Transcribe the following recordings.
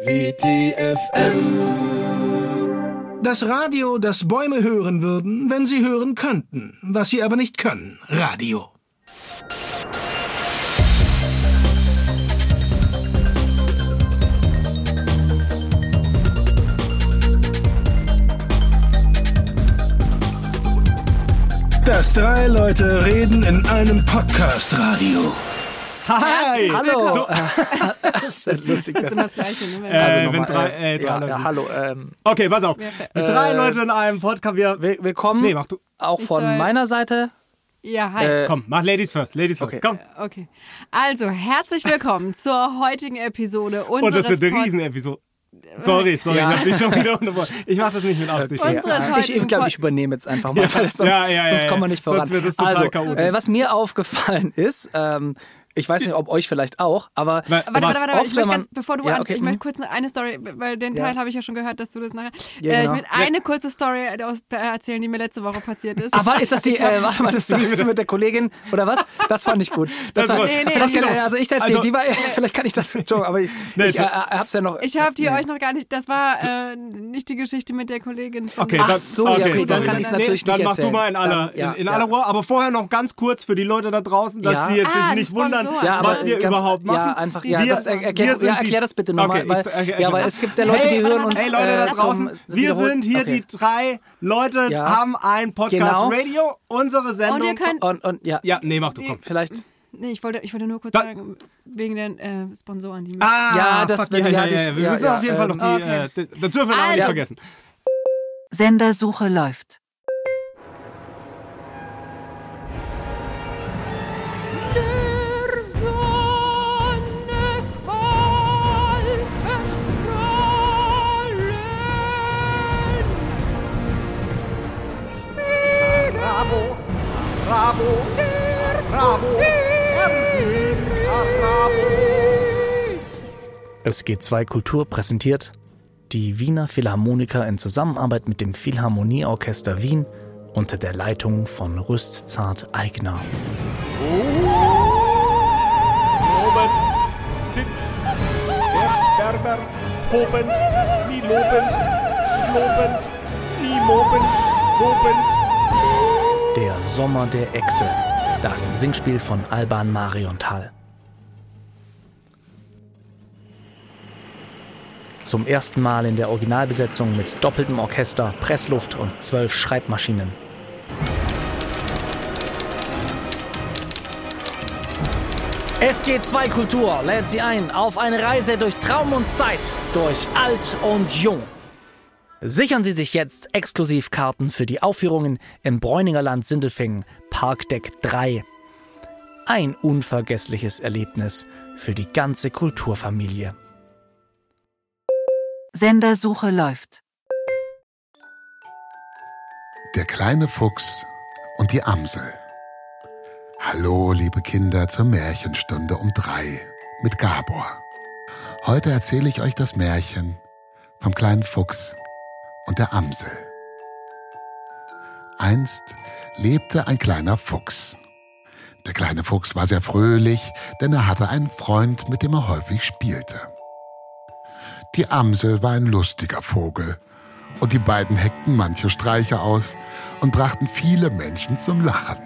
WTFM. Das Radio, das Bäume hören würden, wenn sie hören könnten, was sie aber nicht können. Radio. Dass drei Leute reden in einem Podcast-Radio. Hi! Hallo! Du, das ist lustig. Das Das ist das Gleiche, ne? Wenn Äh, also wenn drei- äh, äh, drei ja, Leute. ja, hallo. Ähm, okay, pass auf. Mit drei Äh, Leute in einem Podcast, wir. will- willkommen Nee, mach du. auch Ich von soll- meiner Seite. ja, hi. Äh, Komm, mach Ladies first. Ladies first. Okay. Komm. Okay. Also, herzlich willkommen zur heutigen Episode Und unseres das wird eine Pod- Riesenepisode. Sorry, sorry, Ja. ich hab dich schon wieder unterbrochen. Ich mach das nicht mit Absicht. Okay. Ja. Ich ich glaube, ich übernehme jetzt einfach mal, weil sonst, Ja, ja, ja, sonst ja. kommen wir nicht voran. Sonst wird es total also, chaotisch. äh, was mir aufgefallen ist, ähm, ich weiß nicht, ob euch vielleicht auch, aber Wa- Warte, Was? warte, warte, warte. Oft, Ich man- ganz, bevor du Ja, an, okay, ich mhm. möchte kurz eine Story, weil den Ja. Teil habe ich ja schon gehört, dass du das nachher. Ja, äh, genau. ich möchte eine kurze Story aus, da erzählen, die mir letzte Woche passiert ist. Aber ist das die, äh, warte mal, das sagst du mit der Kollegin oder was? Das fand ich gut. Das, Das war, Nee, nee, vielleicht nee. kann, also ich erzähle, Also- die war, vielleicht kann ich das, Entschuldigung, aber ich, Nee, ich äh, hab's ja noch. Ich habe die nee. euch noch gar nicht. Das war äh, nicht die Geschichte mit der Kollegin von Okay, Ach dann, so, ja, okay, dann kann ich's Nee, natürlich Dann nicht mach du mal in aller, Dann- ja, in, in ja. aller Ruhe. Aber vorher noch ganz kurz für die Leute da draußen, dass Ja. die jetzt Ah, sich die nicht wundern, Sponsoren. Ja, aber was wir ganz, überhaupt machen. Ja, einfach, ja, Wir- das, er, wir erklär, sind ja, die- erklär das bitte nochmal. Okay, weil, ich- okay, ja, weil es gibt ja Leute, Hey, die hören uns. Hey Leute da äh, draußen, zum wir sind hier okay. die drei Leute, Ja. haben ein Podcast Genau. Radio, unsere Sendung. Und ihr könnt. Und, und ja, ja, nee, mach du, komm. vielleicht. Nee, ich wollte, ich wollte nur kurz Da- sagen, wegen den äh, Sponsoren, die mir. Ah, Ja, das wird- ja, ja, ja, ja. Wir ja, müssen ja, auf jeden Fall noch die, äh, das dürfen wir nicht Also- vergessen. Sendersuche läuft. Bravo, bravo, bravo, SG2 Kultur präsentiert die Wiener Philharmoniker in Zusammenarbeit mit dem Philharmonieorchester Wien unter der Leitung von Rüstzart Eigner. Oben sitzt der Sperber, tobend, nie lobend, lobend, nie mobend, tobend. Der Sommer der Echse. Das Singspiel von Alban Mariontal. Zum ersten Mal in der Originalbesetzung mit doppeltem Orchester, Pressluft und zwölf Schreibmaschinen. SG2 Kultur lädt Sie ein auf eine Reise durch Traum und Zeit, durch Alt und Jung. Sichern Sie sich jetzt exklusiv Karten für die Aufführungen im Bräuningerland Sindelfingen, Parkdeck 3. Ein unvergessliches Erlebnis für die ganze Kulturfamilie. Sendersuche läuft. Der kleine Fuchs und die Amsel. Hallo, liebe Kinder, zur Märchenstunde um drei mit Gabor. Heute erzähle ich euch das Märchen vom kleinen Fuchs und der Amsel. Einst lebte ein kleiner Fuchs. Der kleine Fuchs war sehr fröhlich, denn er hatte einen Freund, mit dem er häufig spielte. Die Amsel war ein lustiger Vogel und die beiden heckten manche Streiche aus und brachten viele Menschen zum Lachen.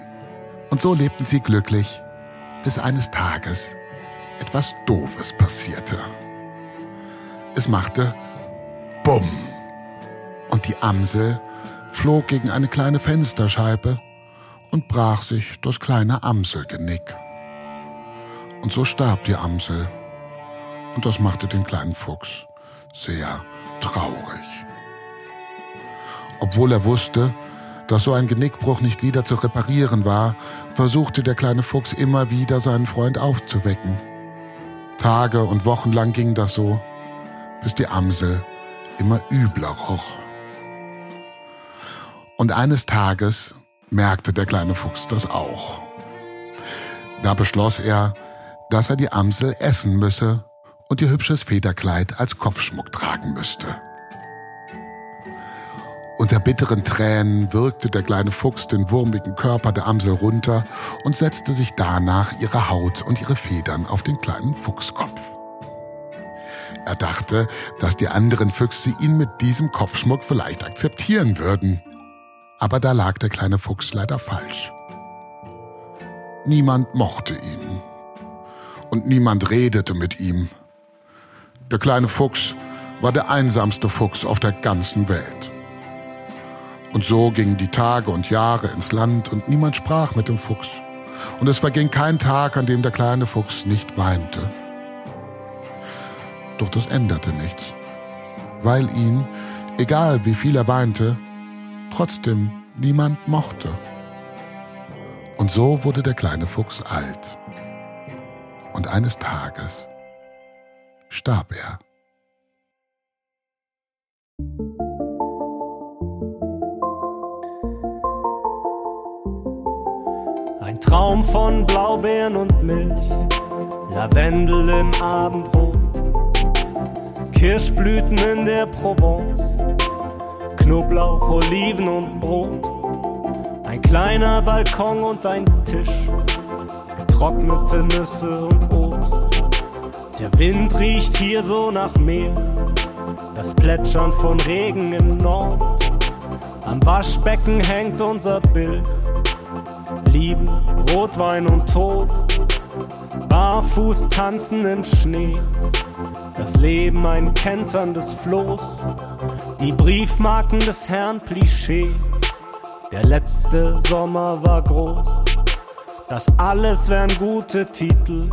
Und so lebten sie glücklich, bis eines Tages etwas Doofes passierte. Es machte Bumm die Amsel flog gegen eine kleine Fensterscheibe und brach sich das kleine Amselgenick. Und so starb die Amsel und das machte den kleinen Fuchs sehr traurig. Obwohl er wusste, dass so ein Genickbruch nicht wieder zu reparieren war, versuchte der kleine Fuchs immer wieder seinen Freund aufzuwecken. Tage und Wochen lang ging das so, bis die Amsel immer übler roch. Und eines Tages merkte der kleine Fuchs das auch. Da beschloss er, dass er die Amsel essen müsse und ihr hübsches Federkleid als Kopfschmuck tragen müsste. Unter bitteren Tränen würgte der kleine Fuchs den wurmigen Körper der Amsel runter und setzte sich danach ihre Haut und ihre Federn auf den kleinen Fuchskopf. Er dachte, dass die anderen Füchse ihn mit diesem Kopfschmuck vielleicht akzeptieren würden. Aber da lag der kleine Fuchs leider falsch. Niemand mochte ihn. Und niemand redete mit ihm. Der kleine Fuchs war der einsamste Fuchs auf der ganzen Welt. Und so gingen die Tage und Jahre ins Land und niemand sprach mit dem Fuchs. Und es verging kein Tag, an dem der kleine Fuchs nicht weinte. Doch das änderte nichts, weil ihn, egal wie viel er weinte, trotzdem niemand mochte. Und so wurde der kleine Fuchs alt. Und eines Tages starb er. Ein Traum von Blaubeeren und Milch, Lavendel im Abendrot, Kirschblüten in der Provence, Knoblauch, Oliven und Brot, ein kleiner Balkon und ein Tisch, getrocknete Nüsse und Obst. Der Wind riecht hier so nach Meer, das Plätschern von Regen im Nord. Am Waschbecken hängt unser Bild. Liebe, Rotwein und Tod, barfuß tanzen im Schnee, das Leben ein kenterndes Floß, die Briefmarken des Herrn Klischee, der letzte Sommer war groß, das alles wären gute Titel.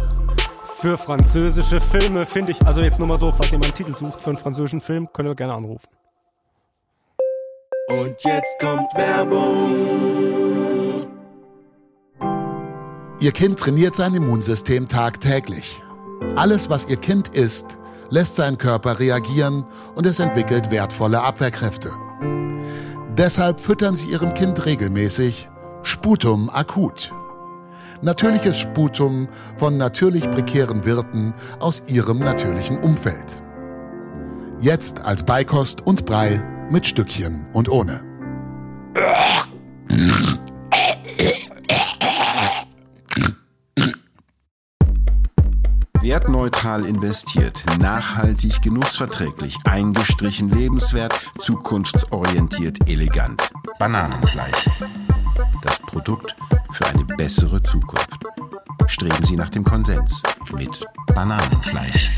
Für französische Filme finde ich, also jetzt nur mal so, falls jemand einen Titel sucht für einen französischen Film, könnt ihr gerne anrufen. Und jetzt kommt Werbung. Ihr Kind trainiert sein Immunsystem tagtäglich. Alles, was Ihr Kind isst, lässt sein Körper reagieren und es entwickelt wertvolle Abwehrkräfte. Deshalb füttern Sie Ihrem Kind regelmäßig Sputum akut. Natürliches Sputum von natürlich prekären Wirten aus Ihrem natürlichen Umfeld. Jetzt als Beikost und Brei mit Stückchen und ohne. Wertneutral investiert, nachhaltig, genussverträglich, eingestrichen, lebenswert, zukunftsorientiert, elegant. Bananenfleisch. Das Produkt für eine bessere Zukunft. Streben Sie nach dem Konsens mit Bananenfleisch.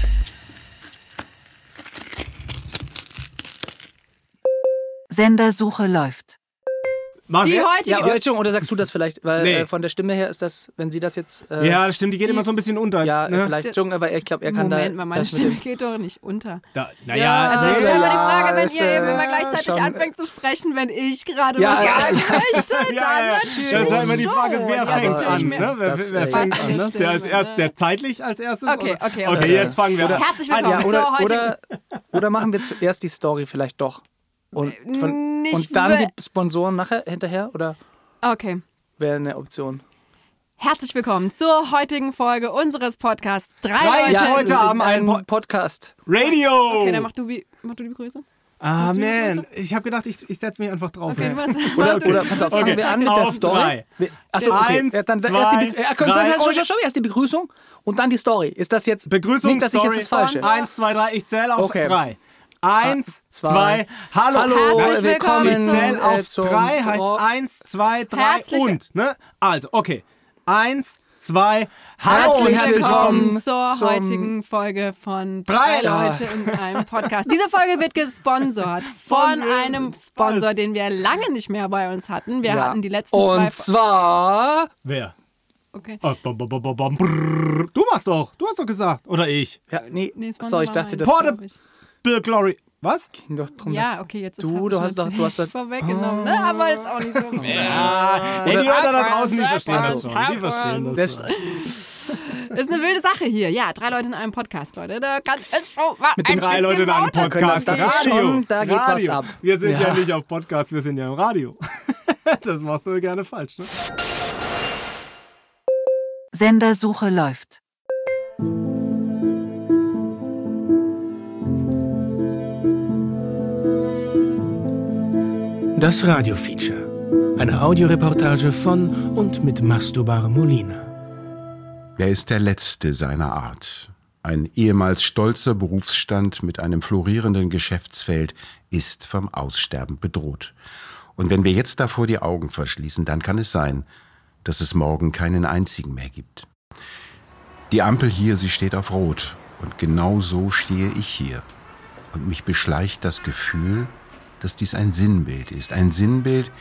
Sendersuche läuft. Machen Die wir? heutige. Ja, aber Entschuldigung, oder sagst du das vielleicht? Weil Nee. äh, von der Stimme her ist das, wenn sie das jetzt. Äh, Ja, das stimmt, die geht Die- immer so ein bisschen unter. ja, ne? vielleicht. Entschuldigung, aber ich glaube, er kann Moment da. mal, meine Stimme geht doch nicht unter. Da, naja, Also es ist ja immer die ja, Frage, wenn ihr eben immer gleichzeitig schon- anfängt zu sprechen, wenn ich gerade Ja, was ja, sagen ja, möchte, ja, dann ja. natürlich Das ist halt immer die. Frage, wer Ja, fängt an, ne? Wer, Das, wer fängt an, ne? Der als erst, ne? der zeitlich als erstes? Okay, okay, Okay, jetzt fangen wir an. Herzlich Ja, willkommen zur heutigen... oder machen wir zuerst die Story vielleicht doch. Und, von, Nicht und dann die Sponsoren nachher hinterher? Oder Okay. wäre eine Option? Herzlich willkommen zur heutigen Folge unseres Podcasts. Drei, Drei Leute. Leute haben einen Po- Podcast. Radio! Okay, dann mach du, wie, mach du die Begrüßung. ah, man. Ich habe gedacht, ich, ich setze mich einfach drauf. Okay, ja. du machst, Oder, du, oder pass auf, fangen machst wir an mit Auf der Story. drei. Achso, okay. Eins, Ja, dann zwei, erst die, Be- ja, komm, drei stopp, stopp, erst die Begrüßung und dann die Story. Ist das jetzt Begrüßung, nicht, dass ich Story. jetzt das Falsche? Eins, zwei, drei, ich zähle auf Okay. drei. Eins, zwei. zwei, hallo. Hallo, Herzlich willkommen. Ich zähle äh, auf zum drei, heißt Rock- eins, zwei, drei Herzlich- und. Ne? Also, okay. Eins, zwei, hallo Herzlich und herzlich willkommen willkommen. zur heutigen Folge von Drei Leute in einem Podcast. Diese Folge wird gesponsert von einem Sponsor, Was? den wir lange nicht mehr bei uns hatten. Wir Ja. hatten die letzten zwei. Und zwar. Wer? Okay. Brrr. Du machst doch. Du hast doch gesagt. Oder ich. Ja, nee, Nee, Sponsor sorry, ich dachte, das Porte- ich. Bill Glory. Was? ging doch drum, Ja, okay, jetzt ist du, hast du hast doch, du hast doch, vorweggenommen, ne? Aber ist auch nicht so. Ah, ey, die Leute da draußen, die verstehen das schon. Die verstehen das das, schon. Ist eine wilde Sache hier. Ja, drei Leute in einem Podcast, Leute. Da kann es schon mal Mit den drei Leuten in einem Podcast. Das ist Radio. schon- da geht was Radio. ab. Wir sind ja. Ja. nicht auf Podcast, wir sind ja im Radio. das machst du gerne falsch, ne? Sendersuche läuft. Das Radiofeature. Eine Audioreportage von und mit Masturbar Molina. Er ist der Letzte seiner Art. Ein ehemals stolzer Berufsstand mit einem florierenden Geschäftsfeld ist vom Aussterben bedroht. Und wenn wir jetzt davor die Augen verschließen, dann kann es sein, dass es morgen keinen einzigen mehr gibt. Die Ampel hier, sie steht auf Rot. Und genau so stehe ich hier. Und mich beschleicht das Gefühl, dass dies ein Sinnbild ist. Ein Sinnbild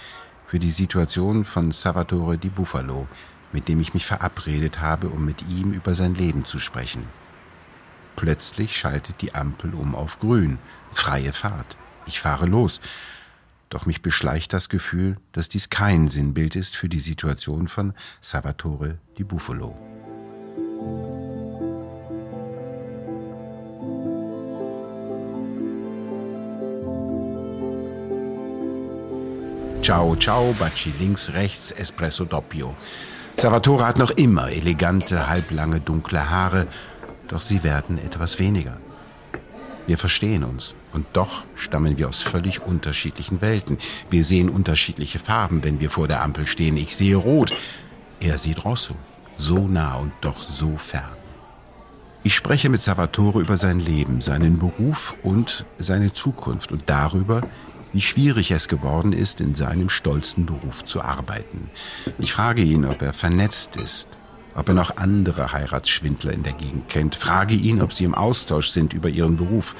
für die Situation von Salvatore di Buffalo, mit dem ich mich verabredet habe, um mit ihm über sein Leben zu sprechen. Plötzlich schaltet die Ampel um auf grün. Freie Fahrt. Ich fahre los. Doch mich beschleicht das Gefühl, dass dies kein Sinnbild ist für die Situation von Salvatore di Buffalo. Ciao, ciao, Baci links, rechts, Espresso doppio. Salvatore hat noch immer elegante, halblange, dunkle Haare, doch sie werden etwas weniger. Wir verstehen uns. Und doch stammen wir aus völlig unterschiedlichen Welten. Wir sehen unterschiedliche Farben, wenn wir vor der Ampel stehen. Ich sehe rot. Er sieht rosso. So nah und doch so fern. Ich spreche mit Salvatore über sein Leben, seinen Beruf und seine Zukunft und darüber, wie schwierig es geworden ist, in seinem stolzen Beruf zu arbeiten. Ich frage ihn, ob er vernetzt ist, ob er noch andere Heiratsschwindler in der Gegend kennt, frage ihn, ob sie im Austausch sind über ihren Beruf.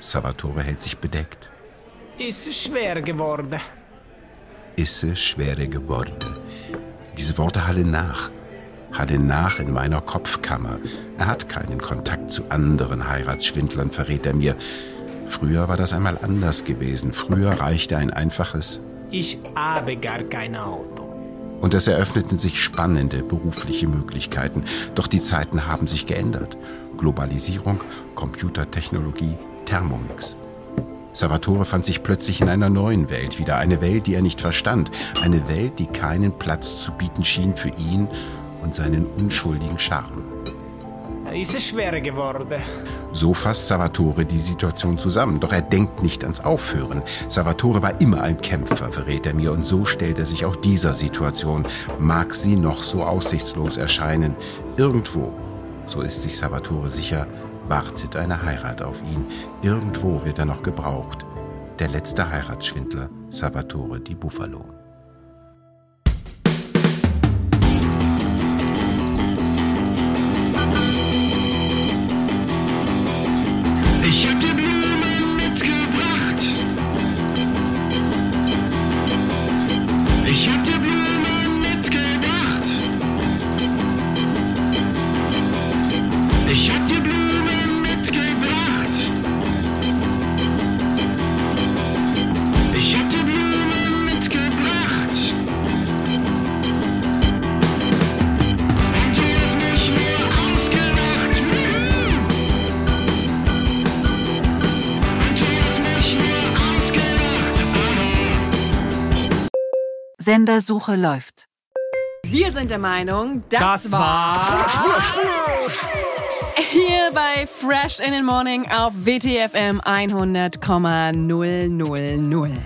Salvatore hält sich bedeckt. Ist es schwer geworden? Ist es schwer geworden? Diese Worte hallen nach. Hallen nach in meiner Kopfkammer. Er hat keinen Kontakt zu anderen Heiratsschwindlern, verrät er mir. Früher war das einmal anders gewesen. Früher reichte ein einfaches Ich habe gar kein Auto. und es eröffneten sich spannende berufliche Möglichkeiten. Doch die Zeiten haben sich geändert. Globalisierung, Computertechnologie, Thermomix. Salvatore fand sich plötzlich in einer neuen Welt wieder, eine Welt, die er nicht verstand, eine Welt, die keinen Platz zu bieten schien für ihn und seinen unschuldigen Charme. Ist es schwer geworden? So fasst Salvatore die Situation zusammen, doch er denkt nicht ans Aufhören. Salvatore war immer ein Kämpfer, verrät er mir, und so stellt er sich auch dieser Situation, mag sie noch so aussichtslos erscheinen. Irgendwo, so ist sich Salvatore sicher, wartet eine Heirat auf ihn. Irgendwo wird er noch gebraucht. Der letzte Heiratsschwindler, Salvatore di Buffalo. Ich hab Sendersuche läuft. Wir sind der Meinung, das, Das war- hier bei Fresh in the Morning auf WTFM 100,000.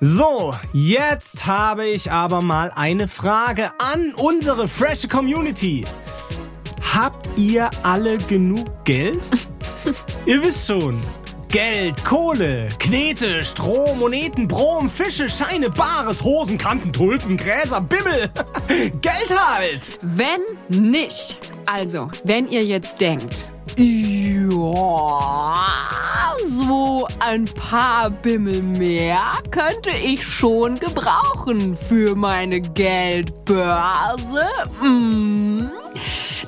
So, jetzt habe ich aber mal eine Frage an unsere freshe Community. Habt ihr alle genug Geld? ihr wisst schon. Geld, Kohle, Knete, Strom, Moneten, Brom, Fische, Scheine, Bares, Hosen, Kanten, Tulpen, Gräser, Bimmel. Geld halt! Wenn nicht, also, wenn ihr jetzt denkt, ja, so ein paar Bimmel mehr könnte ich schon gebrauchen für meine Geldbörse. Mm.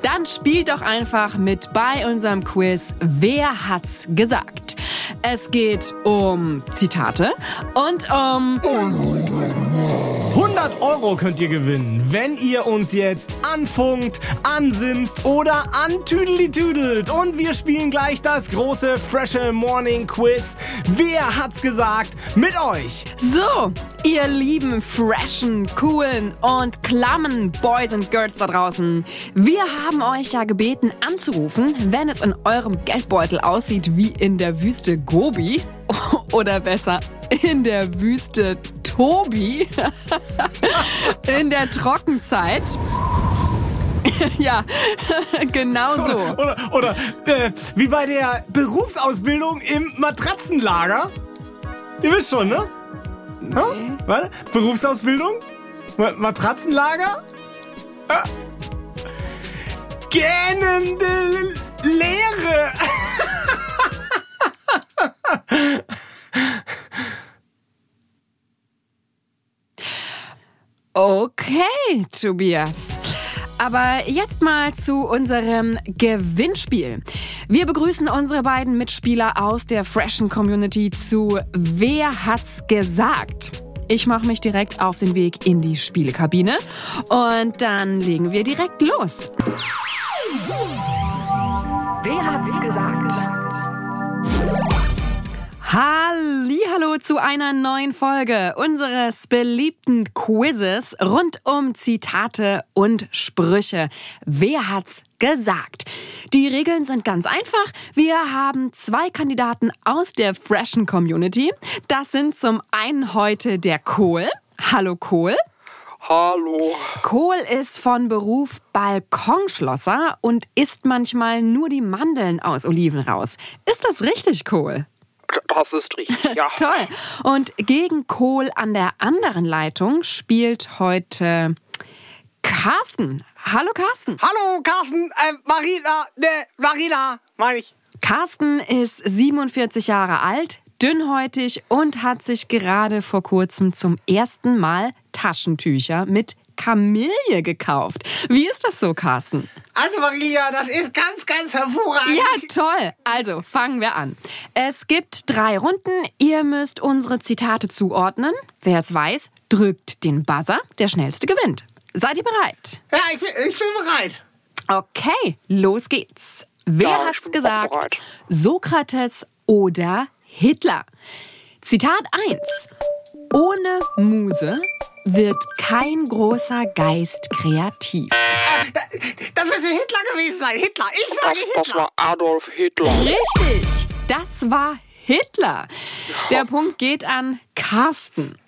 Dann spielt doch einfach mit bei unserem Quiz Wer hat's gesagt? Es geht um Zitate und um 100 Euro könnt ihr gewinnen, wenn ihr uns jetzt anfunkt, ansimst oder antüdelitüdelt. Und wir spielen gleich das große Freshe Morning Quiz. Wer hat's gesagt? Mit euch. So, ihr lieben, freshen, coolen und klammen Boys and Girls da draußen. Wir haben euch ja gebeten anzurufen, wenn es in eurem Geldbeutel aussieht wie in der Wüste Gobi. Oder besser, in der Wüste Tobi. in der Trockenzeit. ja, genau so. Oder, oder äh, wie bei der Berufsausbildung im Matratzenlager. Ihr wisst schon, ne? Nee. Warte, Berufsausbildung? Ma- Matratzenlager? Ah. Gähnende Leere. Okay, Tobias. Aber jetzt mal zu unserem Gewinnspiel. Wir begrüßen unsere beiden Mitspieler aus der Freshen Community zu Wer hat's gesagt? Ich mache mich direkt auf den Weg in die Spielekabine und dann legen wir direkt los. Wer hat's gesagt? Hallo zu einer neuen Folge unseres beliebten Quizzes rund um Zitate und Sprüche. Wer hat's gesagt? Die Regeln sind ganz einfach. Wir haben zwei Kandidaten aus der Freshen Community. Das sind zum einen heute der Kohl. Hallo Kohl. Hallo. Kohl ist von Beruf Balkonschlosser und isst manchmal nur die Mandeln aus Oliven raus. Ist das richtig, Kohl? Das ist richtig, ja. Toll. Und gegen Kohl an der anderen Leitung spielt heute Carsten. Hallo Carsten. Hallo, Carsten. Äh, Marina, ne, Marina, meine ich. Carsten ist 47 Jahre alt, dünnhäutig und hat sich gerade vor kurzem zum ersten Mal Taschentücher mit Kamille gekauft. Wie ist das so, Carsten? Also, Marilia, das ist ganz, ganz hervorragend. Ja, toll. Also, fangen wir an. Es gibt drei Runden. Ihr müsst unsere Zitate zuordnen. Wer es weiß, drückt den Buzzer. Der schnellste gewinnt. Seid ihr bereit? Ja, ich bin, ich bin bereit. Okay, los geht's. Wer Ja, hat's gesagt? Sokrates oder Hitler? Zitat 1. Ohne Muse wird kein großer Geist kreativ. Das müsste Hitler gewesen sein. Hitler. Ich sage Das, Hitler. das war Adolf Hitler. Richtig, das war Hitler. Der Punkt geht an Carsten.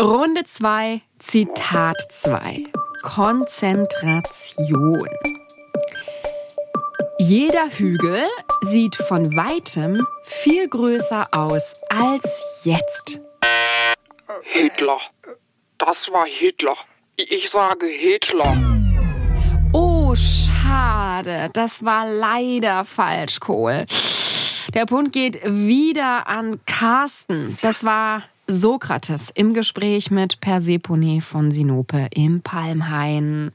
Runde 2, Zitat 2. Konzentration. Jeder Hügel sieht von weitem viel größer aus als jetzt. Hitler. Das war Hitler. Ich sage Hitler. Oh, schade. Das war leider falsch, Kohl. Der Punkt geht wieder an Carsten. Das war Sokrates im Gespräch mit Persephone von Sinope im Palmhain.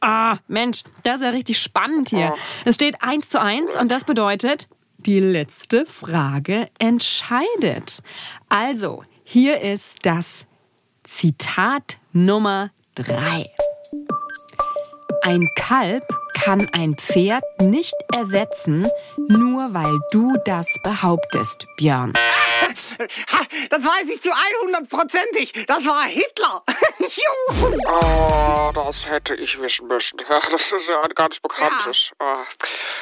Ah, Mensch, das ist ja richtig spannend hier. Es steht eins zu eins und das bedeutet, die letzte Frage entscheidet. Also, hier ist das Zitat Nummer drei. Ein Kalb kann ein Pferd nicht ersetzen, nur weil du das behauptest, Björn. Das weiß ich zu 100%ig. Das war Hitler. Das hätte ich wissen müssen. Ja, das ist ja ein ganz bekanntes. Ah.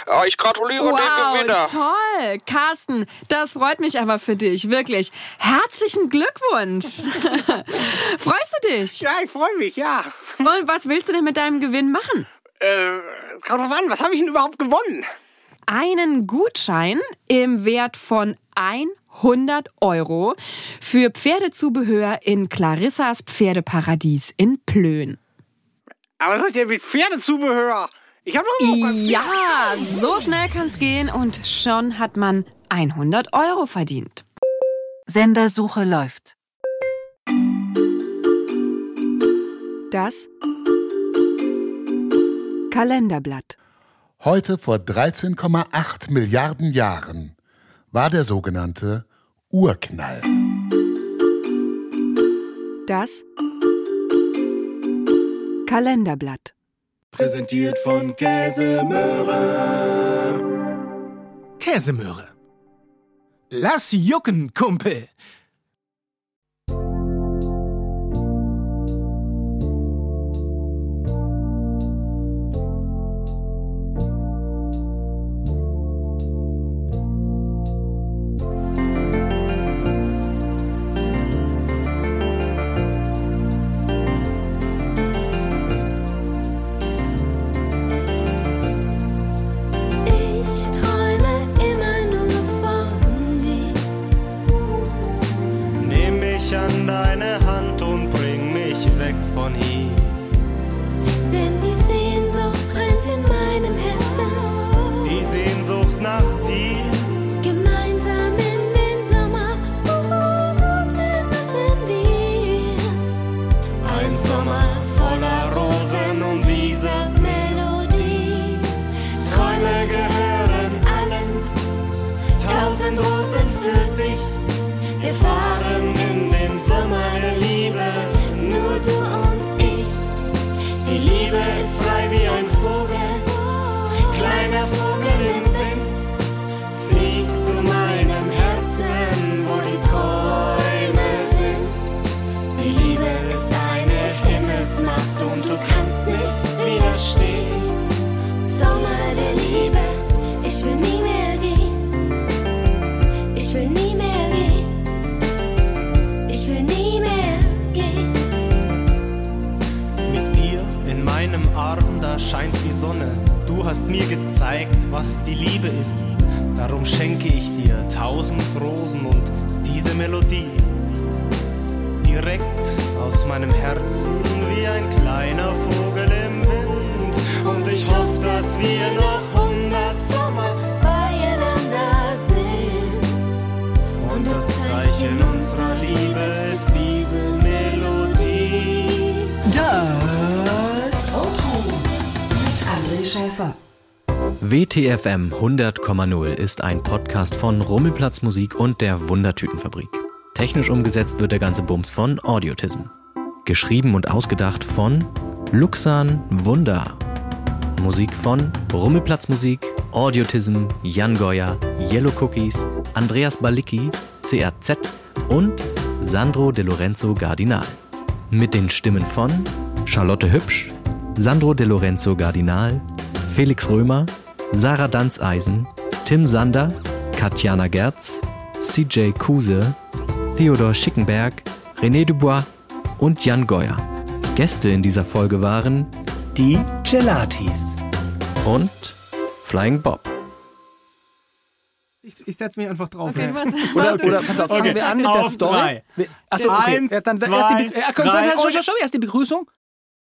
Ah, ich gratuliere dem Wow, Gewinner. toll. Carsten, das freut mich aber für dich, wirklich. Herzlichen Glückwunsch. Freust du dich? Ja, ich freue mich, ja. Und was willst du denn mit deinem Gewinn machen? Äh, kommt drauf an, was habe ich denn überhaupt gewonnen? einen Gutschein im Wert von 100 Euro für Pferdezubehör in Clarissas Pferdeparadies in Plön. Aber was soll ich denn mit Pferdezubehör? Ich habe kein Ja, so schnell kann's gehen und schon hat man 100 Euro verdient. Sendersuche läuft. Das Kalenderblatt. Heute vor 13,8 Milliarden Jahren war der sogenannte Urknall. Das Kalenderblatt. Präsentiert von Käsemöhre. Käsemöhre. Lass jucken, Kumpel. Tausend Rosen für dich. Wir fahren in den Sommer der Liebe. Nur du und ich. die Liebe ist frei wie ein scheint die Sonne. Du hast mir gezeigt, was die Liebe ist. Darum schenke ich dir tausend Rosen und diese Melodie. Direkt aus meinem Herzen wie ein kleiner Vogel im Wind. Und ich hoffe, dass wir noch WTFM 100,0 ist ein Podcast von Rummelplatz Musik und der Wundertütenfabrik. Technisch umgesetzt wird der ganze Bums von Audiotism. Geschrieben und ausgedacht von Luxan Wunder. Musik von Rummelplatz Musik, Audiotism, Jan Goya, Yellow Cookies, Andreas Balicki, CRZ und Sandro De Lorenzo Gardinal. Mit den Stimmen von Charlotte Hübsch, Sandro De Lorenzo Gardinal, Felix Römer, Sarah Danzeisen, Tim Sander, Katjana Gerz, CJ Kuse, Theodor Schickenberg, René Dubois und Jan Goyer. Gäste in dieser Folge waren Die Gelatis. und Flying Bob. Ich, ich setze mich einfach drauf. Okay, machst- Oder- oder pass auf, fangen wir an mit der Auf Story. Drei. Achso, okay. Eins, Ja, dann- zwei, erst die Be- ja, komm, drei stopp, und- stopp, erst die Begrüßung.